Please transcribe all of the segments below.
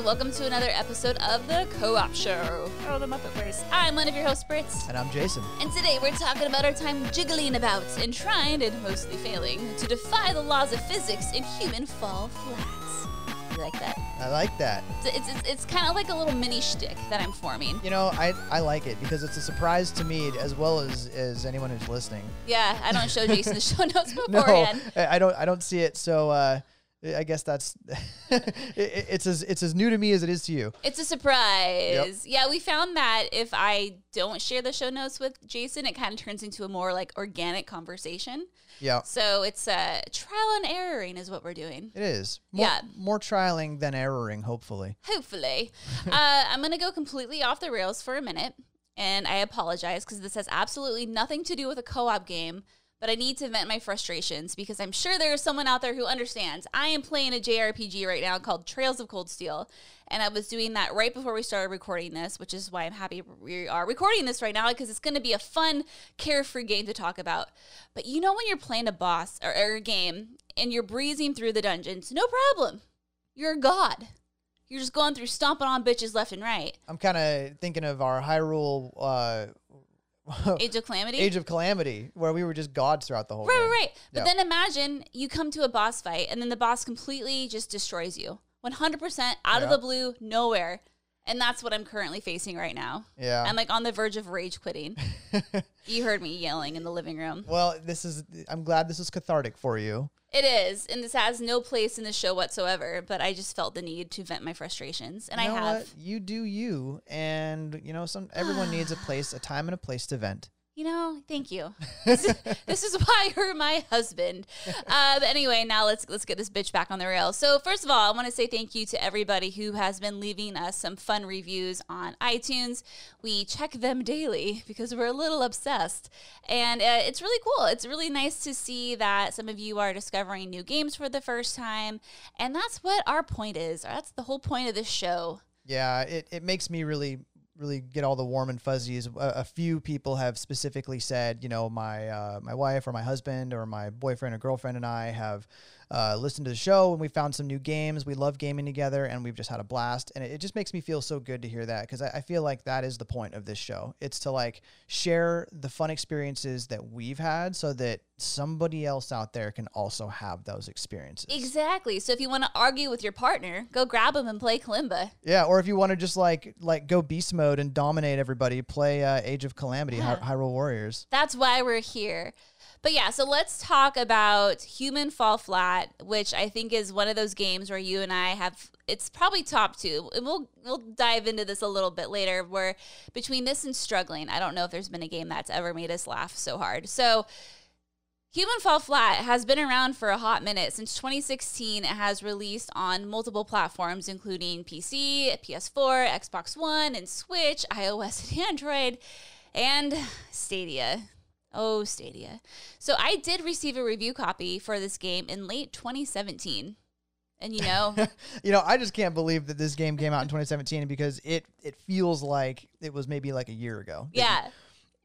friends, and welcome to another episode of the Co-op Show. Oh, the Muppet Verse. I'm one of your hosts, Brits. And I'm Jayson. And today we're talking about our time jiggling about and trying, and mostly failing, to defy the laws of physics in human fall flats. You like that? I like that. It's, it's, it's, it's kind of like a little mini shtick that I'm forming. You know, I, I like it because it's a surprise to me as well as, as anyone who's listening. Yeah, I don't show Jayson the show notes No, beforehand. I I don't I don't see it. So uh, I guess that's it, it's as it's as new to me as it is to you. It's a surprise. Yeah, we found that if I don't share the show notes with Jayson, it kind of turns into a more like organic conversation. Yeah, So it's uh, trial and erroring is what we're doing. it is. More, Yeah. more trialing than erroring, hopefully. Hopefully. uh, I'm going to go completely off the rails for a minute. And I apologize because this has absolutely nothing to do with a co op game. But I need to vent my frustrations because I'm sure there is someone out there who understands. I am playing a JRPG right now called Trails of Cold Steel. And I was doing that right before we started recording this, which is why I'm happy we are recording this right now because it's going to be a fun, carefree game to talk about. But you know, when you're playing a boss or, or a game and you're breezing through the dungeons, no problem. You're a god. You're just going through stomping on bitches left and right. I'm kind of thinking of our Hyrule uh, Age of Calamity. Age of Calamity, where we were just gods throughout the whole right, game. right, right. But Yeah. then imagine you come to a boss fight and then the boss completely just destroys you. 100% out of the blue, nowhere. And that's what I'm currently facing right now. Yeah. I'm like on the verge of rage quitting. you heard me yelling in the living room. well, this is. I'm glad this is cathartic for you. It is, and this has no place in the show whatsoever. But I just felt the need to vent my frustrations, and you I have. What? You do you, and you know, some everyone needs a place, a time, and a place to vent. You know, thank you. this, is, this is why you're my husband. Uh, but anyway, now let's let's get this bitch back on the rails. So first of all, I want to say thank you to everybody who has been leaving us some fun reviews on iTunes. We check them daily because we're a little obsessed, and uh, it's really cool. It's really nice to see that some of you are discovering new games for the first time, and that's what our point is. That's the whole point of this show. Yeah, it, it makes me really really get all the warm and fuzzies. A, a few people have specifically said, you know, my uh, my wife or my husband or my boyfriend or girlfriend and I have uh, listened to the show and we found some new games. We love gaming together and we've just had a blast. And it, it just makes me feel so good to hear that because I, I feel like that is the point of this show. It's to like share the fun experiences that we've had so that somebody else out there can also have those experiences. Exactly. So if you want to argue with your partner, go grab them and play Kalimba. Yeah, or if you want to just like like go beast mode and dominate everybody, play uh, Age of Calamity, Hy- Hyrule Warriors. That's why we're here. But yeah, so let's talk about Human Fall Flat, which I think is one of those games where you and I have it's probably top 2. And we'll we'll dive into this a little bit later where between this and struggling, I don't know if there's been a game that's ever made us laugh so hard. So Human Fall Flat has been around for a hot minute. Since 2016, it has released on multiple platforms, including PC, PS4, Xbox One, and Switch, iOS and Android, and Stadia. Oh, Stadia. So I did receive a review copy for this game in late 2017. And you know, You know, I just can't believe that this game came out in 2017 because it it feels like it was maybe like a year ago. yeah.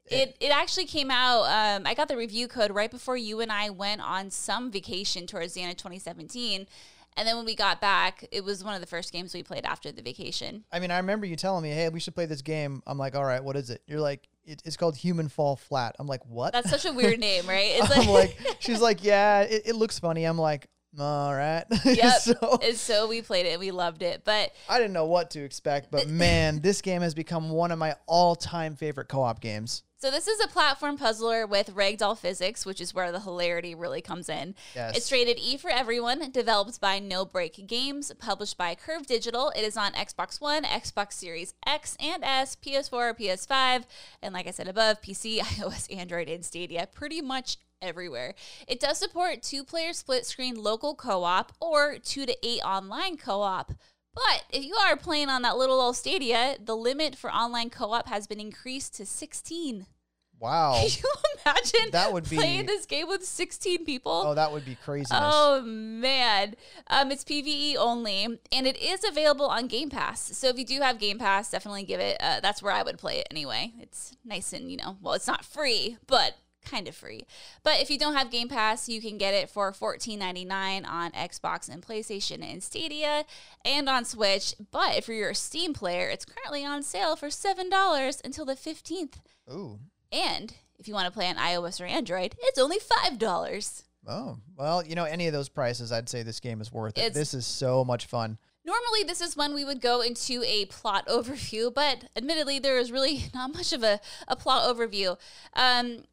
It, it actually came out. Um, I got the review code right before you and I went on some vacation towards the end of 2017. And then when we got back, it was one of the first games we played after the vacation. I mean, I remember you telling me, "Hey, we should play this game." I'm like, "All right, what is it?" You're like, it, "It's called Human Fall Flat." I'm like, "What?" That's such a weird name, right? It's I'm like, she's like, "Yeah, it, it looks funny." I'm like, "All right." Yep. so And so we played it and we loved it. But I didn't know what to expect, but man, this game has become one of my all-time favorite co-op games. So this is a platform puzzler with ragdoll physics, which is where the hilarity really comes in. Yes. It's rated E for everyone, developed by No Brakes Games, published by Curve Digital. It is on Xbox One, Xbox Series X and S, PS4, PS5, and like I said above, PC, iOS, Android, and Stadia. Pretty much everywhere. It does support two player split screen local co op or two to eight online co op. But if you are playing on that little old Stadia, the limit for online co op has been increased to 16. Wow. Can you imagine That would be- playing this game with 16 people? Oh, that would be craziness. Oh man, um, it's PVE only, and it is available on Game Pass. So if you do have Game Pass, definitely give it. Uh, that's where I would play it anyway. It's nice and you know, well, it's not free, but kind of free. But if you don't have Game Pass, you can get it for $14.99 on Xbox and PlayStation and Stadia and on Switch. But if you're a Steam player, it's currently on sale for $7 until the 15th. Ooh. And if you want to play on iOS or Android, it's only $5. Oh, well, you know, any of those prices, I'd say this game is worth it. It's- this is so much fun. Normally, this is when we would go into a plot overview, but admittedly, there is really not much of a, a plot overview. Um,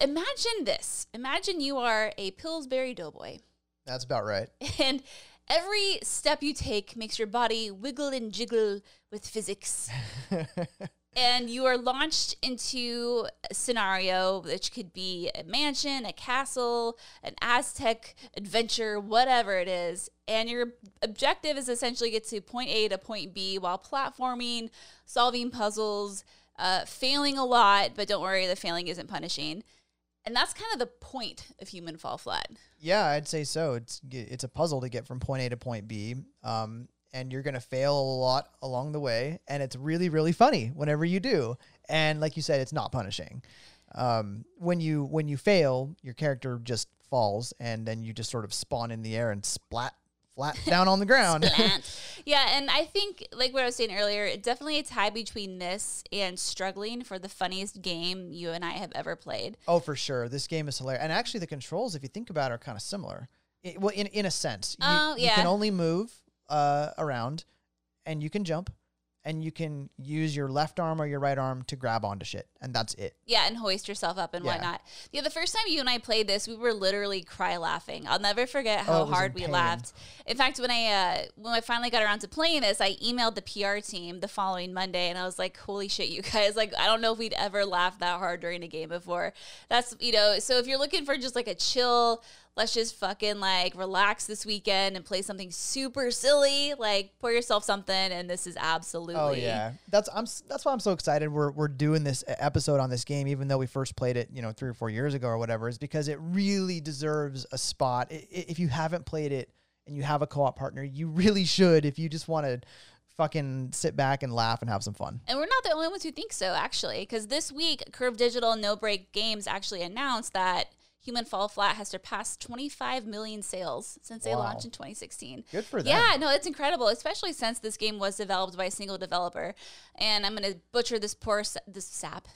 imagine this imagine you are a Pillsbury Doughboy, That's about right. and every step you take makes your body wiggle and jiggle with physics. And you are launched into a scenario which could be a mansion, a castle, an Aztec adventure, whatever it is. And your objective is essentially get to point A to point B while platforming, solving puzzles, uh, failing a lot, but don't worry, the failing isn't punishing. And that's kind of the point of Human Fall Flat. Yeah, I'd say so. It's it's a puzzle to get from point A to point B. Um, and you're gonna fail a lot along the way, and it's really really funny whenever you do. And like you said, it's not punishing. Um, when you when you fail, your character just falls, and then you just sort of spawn in the air and splat flat down on the ground. Yeah, and I think like what I was saying earlier, it definitely a tie between this and struggling for the funniest game you and I have ever played. oh, for sure, this game is hilarious. And actually, the controls, if you think about, it, are kind of similar. It, well, in in a sense, you, Oh, you can only move uh, around, and you can jump, and you can use your left arm or your right arm to grab onto shit, and that's it. Yeah, and hoist yourself up and Yeah. whatnot. Yeah, the first time you and I played this, we were literally cry laughing. I'll never forget Oh, how was hard we pain. laughed. In fact, when I uh, when I finally got around to playing this, I emailed the PR team the following Monday, and I was like, "Holy shit, you guys! Like, I don't know if we'd ever laughed that hard during a game before." That's you know. So if you're looking for just like a chill, let's just fucking like relax this weekend and play something super silly, like pour yourself something, and this is absolutely. Oh yeah, that's I'm that's why I'm so excited. We're we're doing this episode on this game, even though we first played it, you know, three or four years ago or whatever, is because it really deserves a spot. I- i- If you haven't played it and you have a co-op partner, you really should. If you just want to fucking sit back and laugh and have some fun. And we're not the only ones who think so, actually, because this week, Curve Digital No Brakes Games actually announced that Human Fall Flat has surpassed 25 million sales since they launched in 2016. Good for them. Yeah, no, it's incredible, especially since this game was developed by a single developer. And I'm going to butcher this poor s- this sap.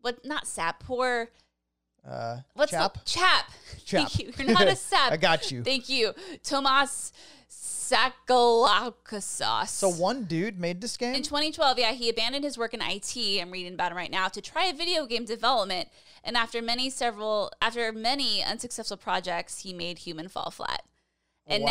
What? Not sap. Poor. Uh, What's chap. the chap? Chap. Thank you. You're not a sap. I got you. Thank you, Tomas Sakalauskas. So one dude made this game. In 2012, yeah, he abandoned his work in IT. I'm reading about him right now to try a video game development. And after many several, after many unsuccessful projects, he made Human Fall Flat. And Wow.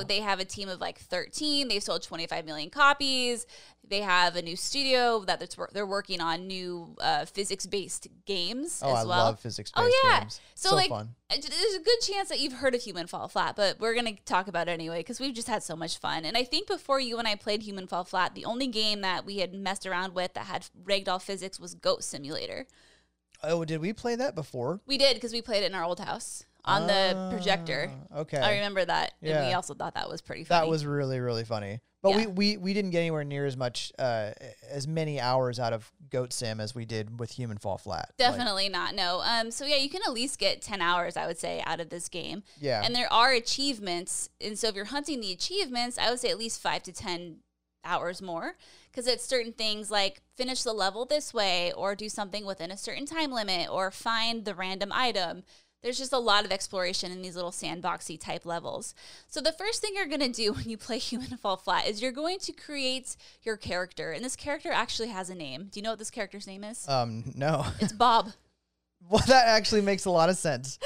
now they have a team of like 13. They've sold 25 million copies. They have a new studio that they're working on new uh, physics-based games oh, as I well. love physics-based Oh yeah. games. So, So like, fun. there's a good chance that you've heard of Human Fall Flat, but we're gonna talk about it anyway because we've just had so much fun. And I think before you and I played Human Fall Flat, the only game that we had messed around with that had ragdoll physics was Goat Simulator. Oh, did we play that before? We did because we played it in our old house on the projector. Ah, Okay. I remember that, and we also thought that was pretty funny. That was really really funny. But Yeah. we, we we didn't get anywhere near as much uh, as many hours out of Goat Sim as we did with Human Fall Flat. Like, Definitely not. No. Um. So yeah, you can at least get ten hours, I would say, out of this game. yeah. And there are achievements, and so if you're hunting the achievements, I would say at least five to ten hours more, because it's certain things like finish the level this way, or do something within a certain time limit, or find the random item. There's just a lot of exploration in these little sandboxy type levels. So the first thing you're gonna do when you play Human Fall Flat is you're going to create your character, and this character actually has a name. Do you know what this character's name is? um no. it's Bob. well, that actually makes a lot of sense.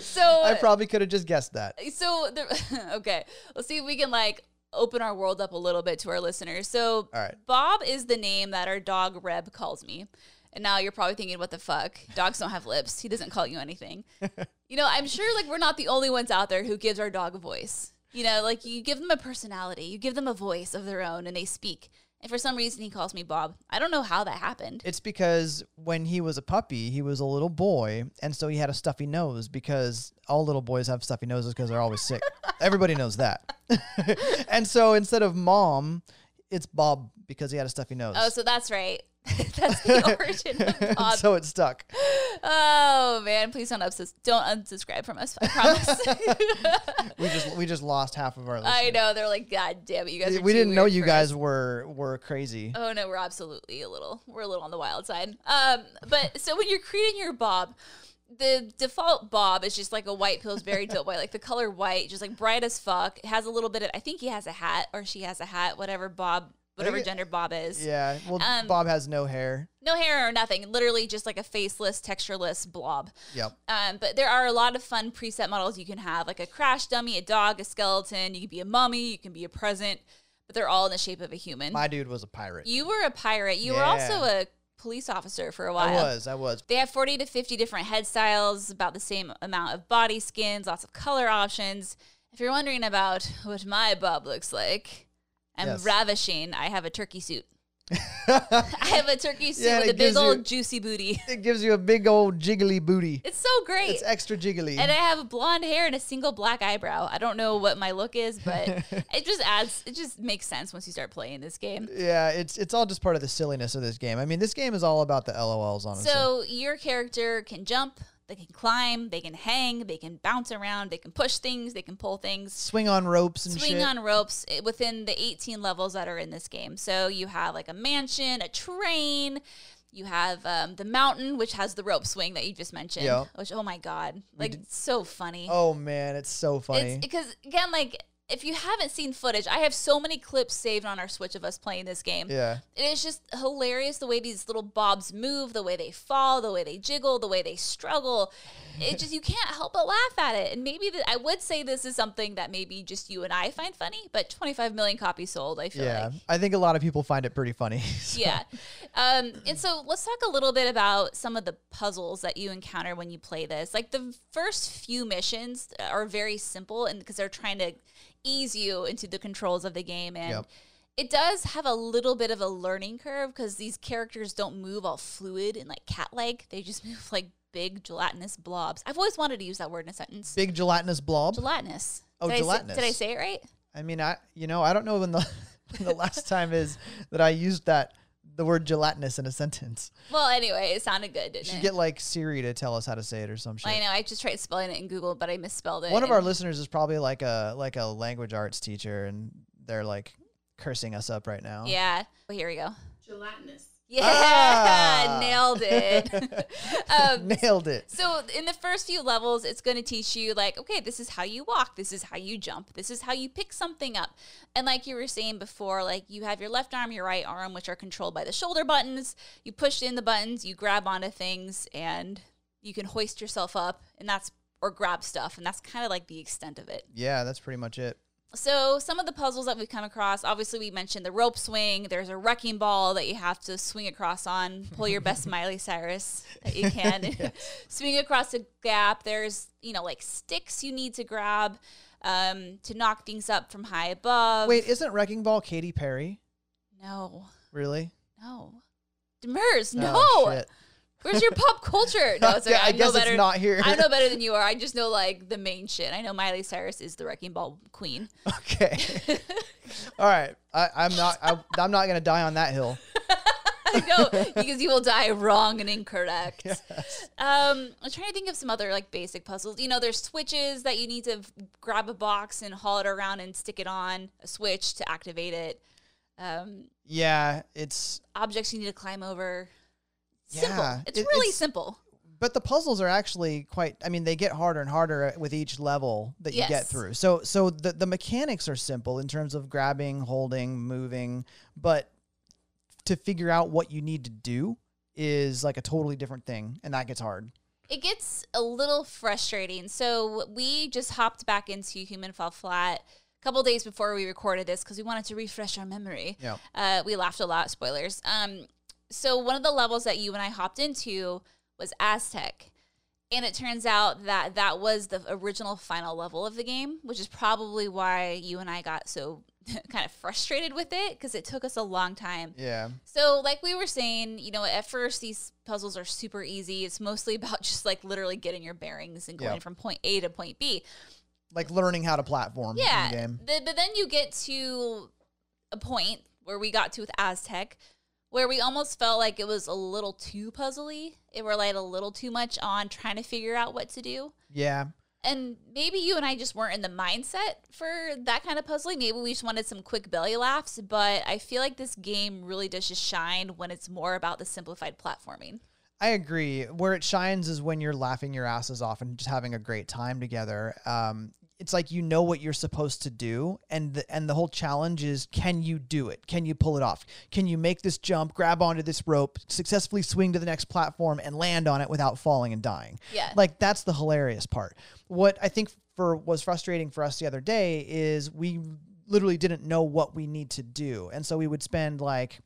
So I probably could have just guessed that. so the, okay let's see if we can like open our world up a little bit to our listeners. So right. bob is the name that our dog reb calls me. And now you're probably thinking what the fuck? Dogs don't have lips. He doesn't call you anything. You know i'm sure like we're not the only ones out there who gives our dog a voice. You know like you give them a personality. You give them a voice of their own and they speak. And for some reason he calls me bob. I don't know how that happened. It's because when he was a puppy, he was a little boy, and so he had a stuffy nose because all little boys have stuffy noses because they're always sick. Everybody knows that. and so instead of mom, it's Bob because he had a stuffy nose. oh so that's right That's the origin of Bob. so it stuck. oh man, please don't unsubs- don't unsubscribe from us. I promise. We just we just lost half of our. Listeners. I know they're like, God damn it, you guys. Are We didn't know you guys us." were were crazy. Oh no, we're absolutely a little we're a little on the wild side. Um, but so when you're creating your bob, the default bob is just like a white Pillsbury white, like the color white, just like bright as fuck. It has a little bit of I think he has a hat or she has a hat, whatever bob whatever gender bob is. Yeah. Well, Um, Bob has no hair. No hair or nothing, literally just like a faceless, textureless blob. Yep. Um, but there are a lot of fun preset models you can have, like a crash dummy, a dog, a skeleton. You can be a mummy, you can be a present, but they're all in the shape of a human. My dude was a pirate. You were a pirate. You were also a police officer for a while. I was. I was. They have 40 to 50 different head styles, about the same amount of body skins, lots of color options. If you're wondering about what my bob looks like, I'm Yes. ravishing. I have a turkey suit. I have a turkey suit Yeah, with a big old you- juicy booty. It gives you a big old jiggly booty. It's so great. It's extra jiggly. and I have blonde hair and a single black eyebrow. I don't know what my look is, but it just adds, it just makes sense once you start playing this game. yeah, it's it's all just part of the silliness of this game. I mean, this game is all about the LOLs, honestly. So your character can jump, they can climb, they can hang, they can bounce around, they can push things, they can pull things, swing on ropes and swing shit. on ropes eh, within the 18 levels that are in this game. So you have like a mansion, a train. You have um, the mountain, which has the rope swing that you just mentioned. Yeah. Which, oh my god, like it's so funny. oh man, it's so funny. It's because again, like if you haven't seen footage, I have so many clips saved on our Switch of us playing this game. yeah. It is just hilarious the way these little bobs move, the way they fall, the way they jiggle, the way they struggle. It just you can't help but laugh at it. And maybe that I would say this is something that maybe just you and I find funny, but 25 million copies sold. I feel Yeah. like. I think a lot of people find it pretty funny. So- Yeah. Um, and so let's talk a little bit about some of the puzzles that you encounter when you play this. Like the first few missions are very simple and because they're trying to ease you into the controls of the game and Yep. it does have a little bit of a learning curve because these characters don't move all fluid and like cat like. They just move like big gelatinous blobs. I've always wanted to use that word in a sentence. Big gelatinous blob. Gelatinous. Oh, did I say- gelatinous. did I say it right? I mean, I you know I don't know when the when the last time is that I used that the word gelatinous in a sentence. Well, anyway, it sounded good, You didn't should it? get like Siri to tell us how to say it or some shit. I know. I just tried spelling it in Google, but I misspelled it. One of and- our listeners is probably like a like a language arts teacher, and they're like cursing us up right now. Yeah. Well, here we go. Gelatinous. Yeah, Ah. nailed it. um, nailed it. so in the first few levels, it's going to teach you like, okay, this is how you walk, this is how you jump, this is how you pick something up, and like you were saying before, like you have your left arm, your right arm, which are controlled by the shoulder buttons. You push in the buttons, you grab onto things, and you can hoist yourself up, and that's or grab stuff, and that's kind of like the extent of it. Yeah, that's pretty much it. So some of the puzzles that we've come across, obviously we mentioned the rope swing. There's a wrecking ball that you have to swing across on. Pull your best Miley Cyrus that you can. swing across a gap. There's you know like sticks you need to grab um, to knock things up from high above. Wait, isn't Wrecking Ball Katy Perry? no, Really? no, Demers, no. Oh, shit. Where's your pop culture? No, it's okay. Yeah, I I, know guess it's better. not here. I know better than you are. I just know like the main shit. I know Miley Cyrus is the wrecking ball queen. Okay. All right. I, I'm not. I, I'm not gonna die on that hill. no, because you will die wrong and incorrect. Um, I'm trying to think of some other like basic puzzles. You know, there's switches that you need to grab a box and haul it around and stick it on a switch to activate it. Um, Yeah, it's. objects you need to climb over. Simple. Yeah, it's it- really it's- simple. But the puzzles are actually quite. I mean, they get harder and harder with each level that you get through. So, so the the mechanics are simple in terms of grabbing, holding, moving, but to figure out what you need to do is like a totally different thing, and that gets hard. It gets a little frustrating. So we just hopped back into Human Fall Flat a couple days before we recorded this because we wanted to refresh our memory. Yeah. Uh, we laughed a lot. Spoilers. Um, so one of the levels that you and I hopped into was Aztec. And it turns out that that was the original final level of the game, which is probably why you and I got so kind of frustrated with it because it took us a long time. Yeah. So, like we were saying, you know, at first these puzzles are super easy. It's mostly about just like literally getting your bearings and going Yeah. from point A to point B. Like learning how to platform Yeah. in the game. The- but then you get to a point where we got to with Aztec where we almost felt like it was a little too puzzly. It relied a little too much on trying to figure out what to do. Yeah. And maybe you and I just weren't in the mindset for that kind of puzzling. Maybe we just wanted some quick belly laughs, but I feel like this game really does just shine when it's more about the simplified platforming. I agree. Where it shines is when you're laughing your asses off and just having a great time together. Um, it's like you know what you're supposed to do, and the, and the whole challenge is can you do it? Can you pull it off? Can you make this jump, grab onto this rope, successfully swing to the next platform, and land on it without falling and dying? Yeah. Like that's the hilarious part. What I think for was frustrating for us the other day is we literally didn't know what we need to do, and so we would spend like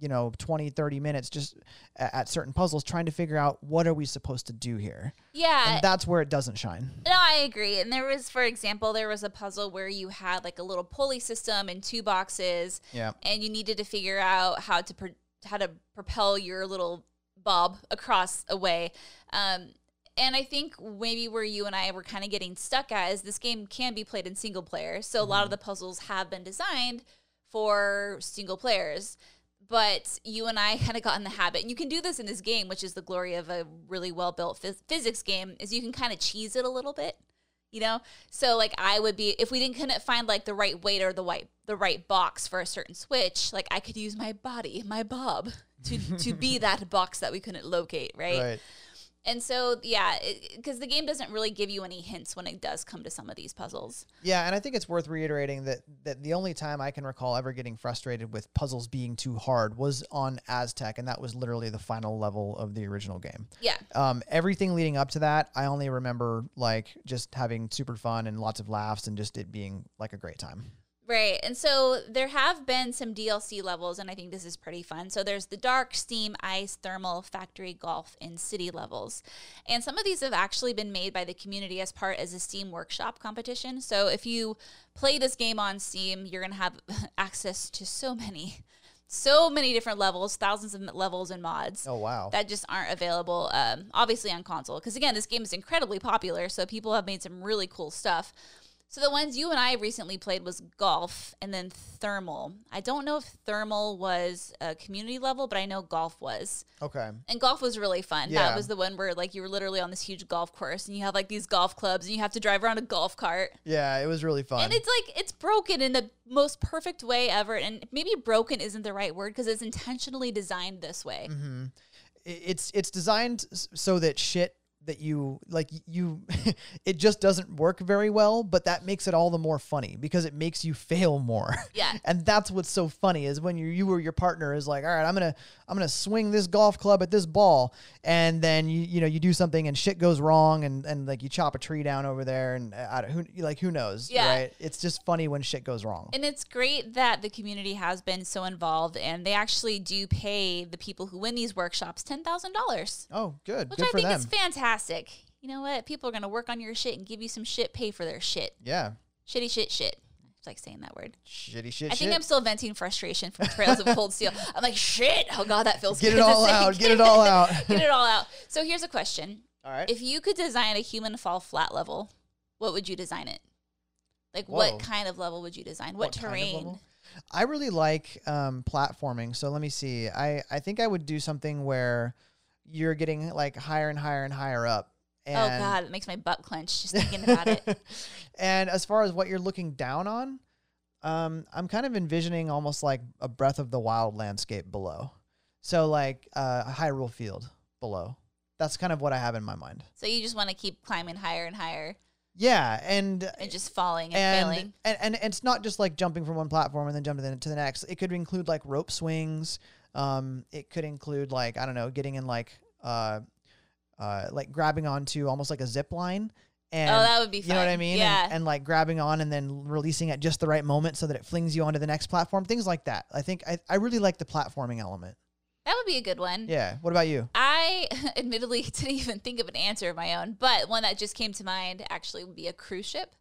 you know 20 30 minutes just at, certain puzzles trying to figure out what are we supposed to do here Yeah. and that's where it doesn't shine No, I agree. And there was, for example, there was a puzzle where you had like a little pulley system and two boxes, yeah and you needed to figure out how to pro- how to propel your little bob across a way. Um, and I think maybe where you and I were kind of getting stuck at is this game can be played in single player. So a lot of the puzzles have been designed for single players. But you and I kind of got in the habit, and you can do this in this game, which is the glory of a really well built phys- physics game, is you can kind of cheese it a little bit you know? So like i would be if we didn't couldn't find like the right weight or the right the right box for a certain switch like i could use my body my bob to to be that box that we couldn't locate right, right and so yeah because the game doesn't really give you any hints when it does come to some of these puzzles. Yeah and i think it's worth reiterating that that the only time i can recall ever getting frustrated with puzzles being too hard was on aztec and that was literally the final level of the original game. Yeah. Um, everything leading up to that i only remember like just having super fun and lots of laughs and just it being like a great time Right. And so there have been some DLC levels, and I think this is pretty fun. So there's the dark, steam, ice, thermal, factory, golf, and city levels. And some of these have actually been made by the community as part as a Steam workshop competition. So if you play this game on Steam, you're going to have access to so many, so many different levels, thousands of levels and mods oh wow that just aren't available um, obviously on console because again this game is incredibly popular so people have made some really cool stuff so the ones you and i recently played was golf and then thermal. I don't know if thermal was a community level but i know golf was. Okay. And golf was really fun. Yeah. that was the one where like you were literally on this huge golf course and you have like these golf clubs and you have to drive around a golf cart. Yeah it was really fun. And it's like it's broken in the most perfect way ever and maybe broken isn't the right word because it's intentionally designed this way. Mm-hmm. It's it's designed so that shit that you like you it just doesn't work very well but that makes it all the more funny because it makes you fail more Yeah. and that's what's so funny is when you you or your partner is like all right i'm gonna i'm gonna swing this golf club at this ball and then you you know you do something and shit goes wrong and and like you chop a tree down over there and uh, I don't, who like who knows Yeah. right it's just funny when shit goes wrong And it's great that the community has been so involved and they actually do pay the people who win these workshops $10,000, oh good which good I for think them is fantastic. You know what? People are going to work on your shit and give you some shit, pay for their shit. yeah Shitty shit shit. It's like saying that word. shitty shit I think shit. I'm still venting frustration from Trails of Cold Steel. I'm like, shit. Oh, God, that feels get good it all out get it all out Get it all out. So here's a question. all right If you could design a human fall flat level, what would you design it? Like, Whoa. what kind of level would you design? What, What kind of terrain? I really like um, platforming. So let me see. I, I think I would do something where you're getting like higher and higher and higher up. And oh, God, it makes my butt clench just thinking about it. and as far as what you're looking down on, um, I'm kind of envisioning almost like a Breath of the Wild landscape below. So like uh, a Hyrule Field below. That's kind of what I have in my mind. So you just want to keep climbing higher and higher Yeah, and and just falling and, and, failing. and and it's not just like jumping from one platform and then jumping to the next. It could include like rope swings. Um, it could include like I don't know, getting in like uh, uh, like grabbing onto almost like a zip line. And oh, that would be fun. you know what I mean? Yeah. And, and like grabbing on and then releasing at just the right moment so that it flings you onto the next platform. Things like that. I think I, I really like the platforming element. that would be a good one. Yeah. What about you? I admittedly didn't even think of an answer of my own, but one that just came to mind actually would be a cruise ship.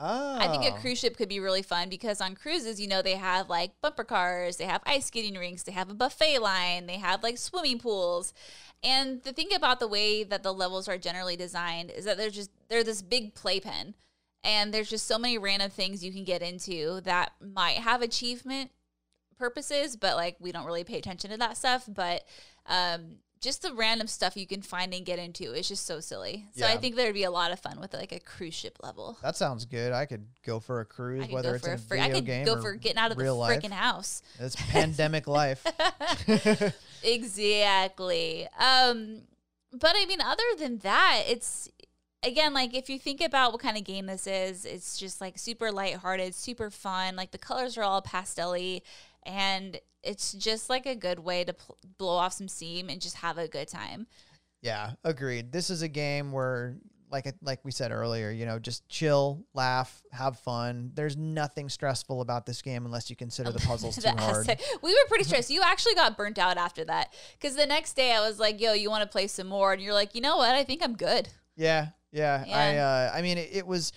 Oh, I think a cruise ship could be really fun because on cruises, you know, they have like bumper cars, they have ice skating rinks, they have a buffet line, they have like swimming pools. And the thing about the way that the levels are generally designed is that they're just they're this big playpen. And there's just so many random things you can get into that might have achievement purposes, but like we don't really pay attention to that stuff. But um, just the random stuff you can find and get into is just so silly. So I think there'd be a lot of fun with like a cruise ship level. That sounds good. I could go for a cruise, I could whether go it's for a a fr- I could game go or for getting out of the real life. freaking house. It's pandemic life. Exactly. Um, but I mean, other than that, it's again like if you think about what kind of game this is, it's just like super lighthearted, super fun. Like the colors are all pastelly, and it's just like a good way to pl- blow off some steam and just have a good time. Yeah, agreed. This is a game where, like like we said earlier, you know, just chill, laugh, have fun. There's nothing stressful about this game unless you consider the puzzles too hard. we were pretty stressed. You actually got burnt out after that because the next day I was like, "Yo, you want to play some more?" And you're like, "You know what? I think I'm good." Yeah, yeah. I uh, I mean, it, it was.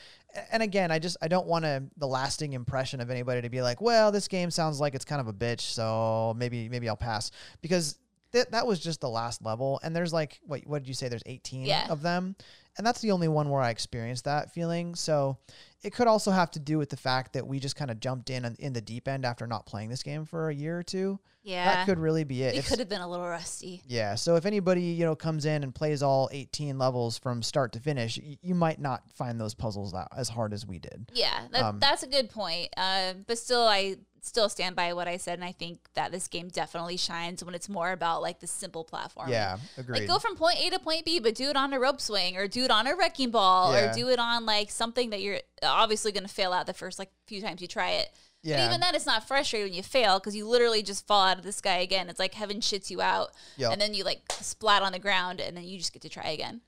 And again, I just I don't want to the lasting impression of anybody to be like, well, this game sounds like it's kind of a bitch, so maybe maybe I'll pass because that that was just the last level, and there's like what what did you say? There's 18 Yeah. of them, and that's the only one where I experienced that feeling. So it could also have to do with the fact that we just kind of jumped in in the deep end after not playing this game for a year or two. Yeah, That could really be it. we If- could have been a little rusty. yeah. So if anybody, you know, comes in and plays all 18 levels from start to finish, y- you might not find those puzzles that, as hard as we did. Yeah, that, Um, that's a good point. Uh, but still, I still stand by what I said, and I think that this game definitely shines when it's more about like the simple platform. Yeah, agreed. Like go from point A to point B, but do it on a rope swing or do it on a wrecking ball Yeah. or do it on like something that you're obviously going to fail out the first like few times you try it. But even then, it's not frustrating when you fail because you literally just fall out of the sky again. It's like heaven shits you out, Yep. and then you like splat on the ground, and then you just get to try again.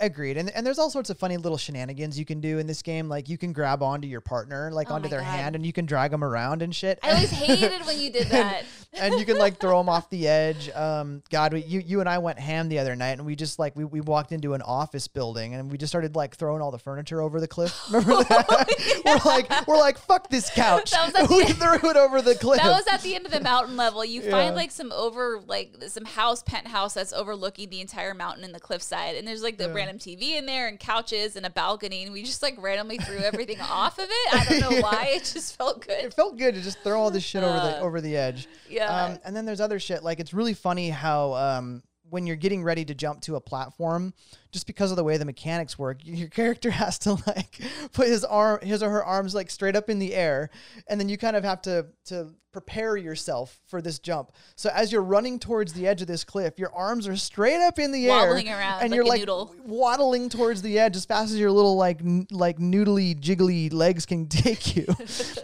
Agreed. And and there's all sorts of funny little shenanigans you can do in this game. Like you can grab onto your partner, like Oh onto their God. hand, and you can drag them around and shit. I always hated when you did that. and you can like throw them off the edge. Um, God, we, you you and I went ham the other night, and we just like we, we walked into an office building, and we just started like throwing all the furniture over the cliff. Remember that? we're like we're like fuck this couch. That was at we threw it over the cliff. That was at the end of the mountain level. You Yeah. find like some over like some house penthouse that's overlooking the entire mountain and the cliffside, and there's like the Yeah. random TV in there and couches and a balcony, and we just like randomly threw everything off of it. I don't know why. It just felt good. it felt good to just throw all this shit over the Uh, over the edge. Yeah. Um, and then there's other shit like it's really funny how um, when you're getting ready to jump to a platform, just because of the way the mechanics work, your character has to like put his arm, his or her arms like straight up in the air, and then you kind of have to to prepare yourself for this jump. So as you're running towards the edge of this cliff, your arms are straight up in the Wobbling air, around and like you're a like noodle. waddling towards the edge as fast as your little like n- like noodly jiggly legs can take you.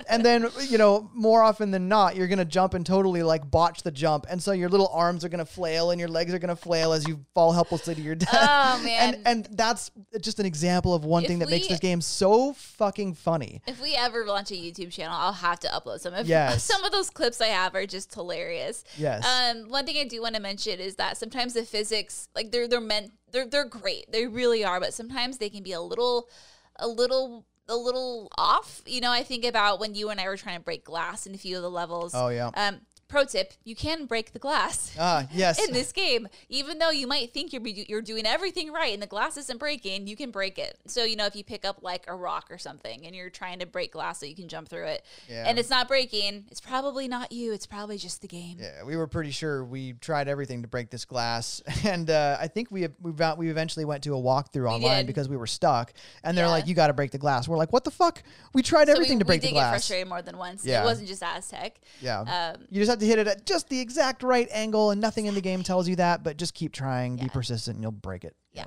and then you know more often than not, you're gonna jump and totally like botch the jump, and so your little arms are gonna flail and your legs are gonna flail as you fall helplessly to your oh, death. Oh, man. And and that's just an example of one thing that makes this game so fucking funny. If we ever launch a YouTube channel, I'll have to upload some. If Yes. Some of those clips I have are just hilarious. Yes. Um, one thing I do want to mention is that sometimes the physics, like they're they're meant they're they're great. They really are, but sometimes they can be a little a little a little off. You know, I think about when you and I were trying to break glass in a few of the levels. Oh, yeah. Um, pro tip: you can break the glass. Ah, yes. in this game, even though you might think you're you're doing everything right and the glass isn't breaking, you can break it. So you know if you pick up like a rock or something and you're trying to break glass so you can jump through it, Yeah. and it's not breaking, it's probably not you. It's probably just the game. Yeah, we were pretty sure we tried everything to break this glass, and uh, I think we we we eventually went to a walkthrough online did. because we were stuck, and they're Yeah. like, "You got to break the glass." We're like, "What the fuck? We tried So everything we, to break we the did get glass." frustrated more than once. Yeah. It wasn't just Aztec. Yeah, Um, you just have to hit it at just the exact right angle, and nothing in the game tells you that. But just keep trying, be persistent, and you'll break it. Yeah.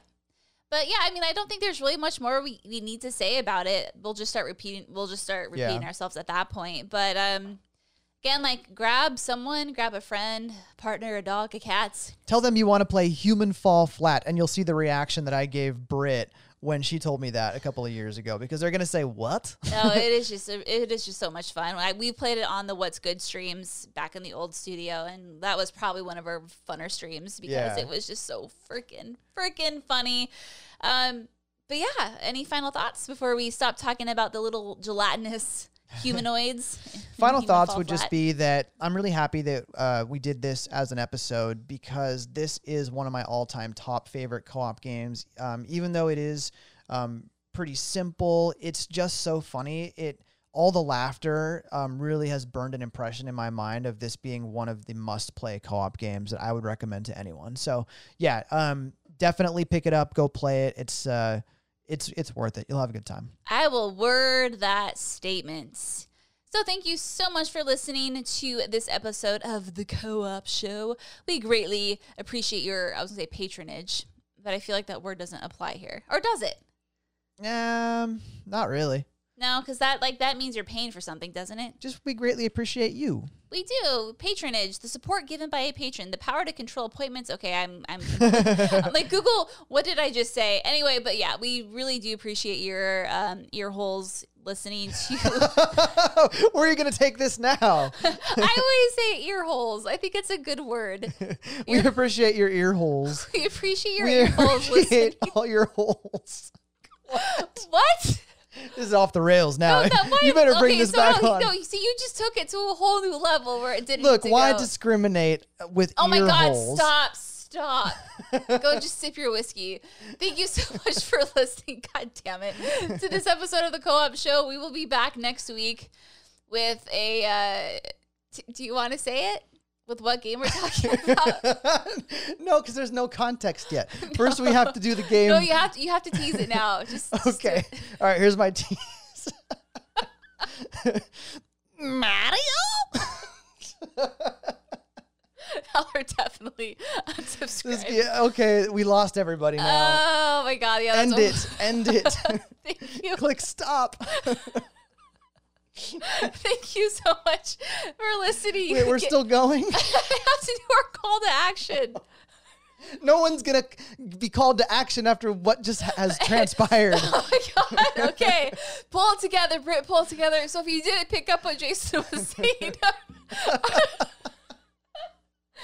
But yeah, I mean, I don't think there's really much more we, we need to say about it. We'll just start repeating. We'll just start Yeah. repeating ourselves at that point. But um, again, like grab someone, grab a friend, partner, a dog, a cat. Tell them you want to play Human Fall Flat, and you'll see the reaction that I gave Britt when she told me that a couple of years ago, because they're gonna say, "What?" No, it is just it is just so much fun. I, we played it on the What's Good streams back in the old studio, and that was probably one of our funner streams because Yeah. it was just so freaking freaking funny. Um, but yeah, any final thoughts before we stop talking about the little gelatinous humanoids? Final thoughts would just be that I'm really happy that uh, we did this as an episode because this is one of my all-time top favorite co-op games. Um, even though it is um, pretty simple, it's just so funny. It all the laughter um, really has burned an impression in my mind of this being one of the must play co op games that I would recommend to anyone. So yeah, um, definitely pick it up, go play it. It's uh, it's it's worth it. You'll have a good time. I will word that statement. So, thank you so much for listening to this episode of the Co op Show. We greatly appreciate your, I was going to say patronage, but I feel like that word doesn't apply here. Or does it? Um, not really. No, because that like that means you're paying for something, doesn't it? Just we greatly appreciate you. We do patronage, the support given by a patron, the power to control appointments. Okay, I'm I'm, I'm like Google. What did I just say? Anyway, but yeah, we really do appreciate your um, ear holes listening to. Where are you going to take this now? I always say ear holes. I think it's a good word. we appreciate your ear holes. We appreciate your We ear holes listening. appreciate all your holes. What? This is off the rails now. No, you better bring okay, this so back no, on. No, see, you just took it to a whole new level where it didn't. Look, why go. discriminate with Oh my God! holes? Stop! Stop! Go just sip your whiskey. Thank you so much for listening. God damn it! To this episode of the Co-op Show, we will be back next week with a. Uh, t- do you want to say it? With what game we're talking about? no, because there's no context yet. First, we have to do the game. no, you have to. You have to tease it now. Just, just okay. All right. Here's my tease. Mario. Are definitely unsubscribed. okay, we lost everybody now. Oh my god! Yeah, End it. End it. Thank you. Click stop. Thank you so much for listening. Wait, we're still going. I have to do our call to action. No one's gonna be called to action after what just has oh transpired. Oh my god. Okay. pull it together, Britt, pull it together. So if you didn't pick up what Jayson was saying,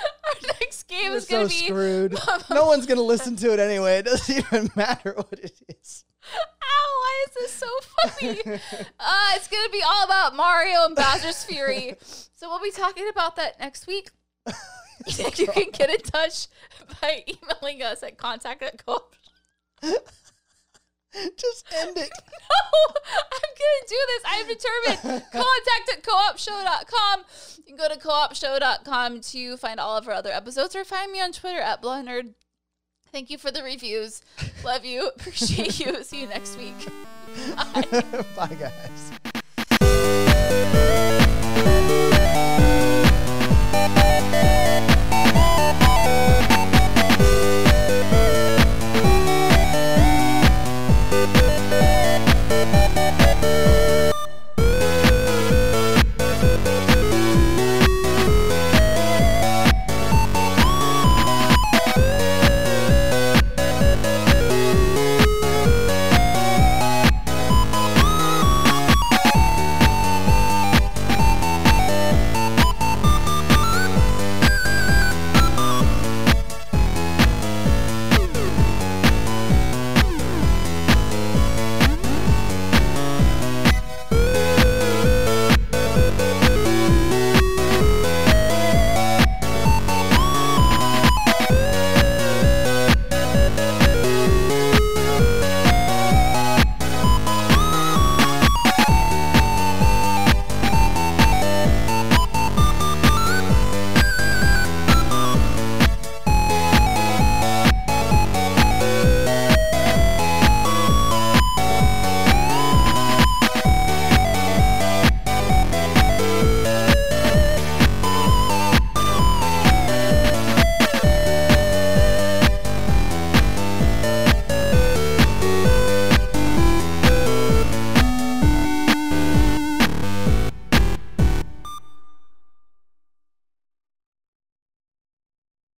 our next game We're is so gonna be screwed. No one's gonna listen to it anyway. It doesn't even matter what it is. Ow, why is this so funny? uh, it's gonna be all about Mario and Bowser's Fury. So we'll be talking about that next week. you can get in touch by emailing us at contact at co Just end it. No, I'm gonna do this. I'm determined. Contact at coopshow.com. You can go to coopshow.com to find all of our other episodes or find me on Twitter at blondenerd. Thank you for the reviews. Love you. Appreciate you. See you next week. Bye, guys.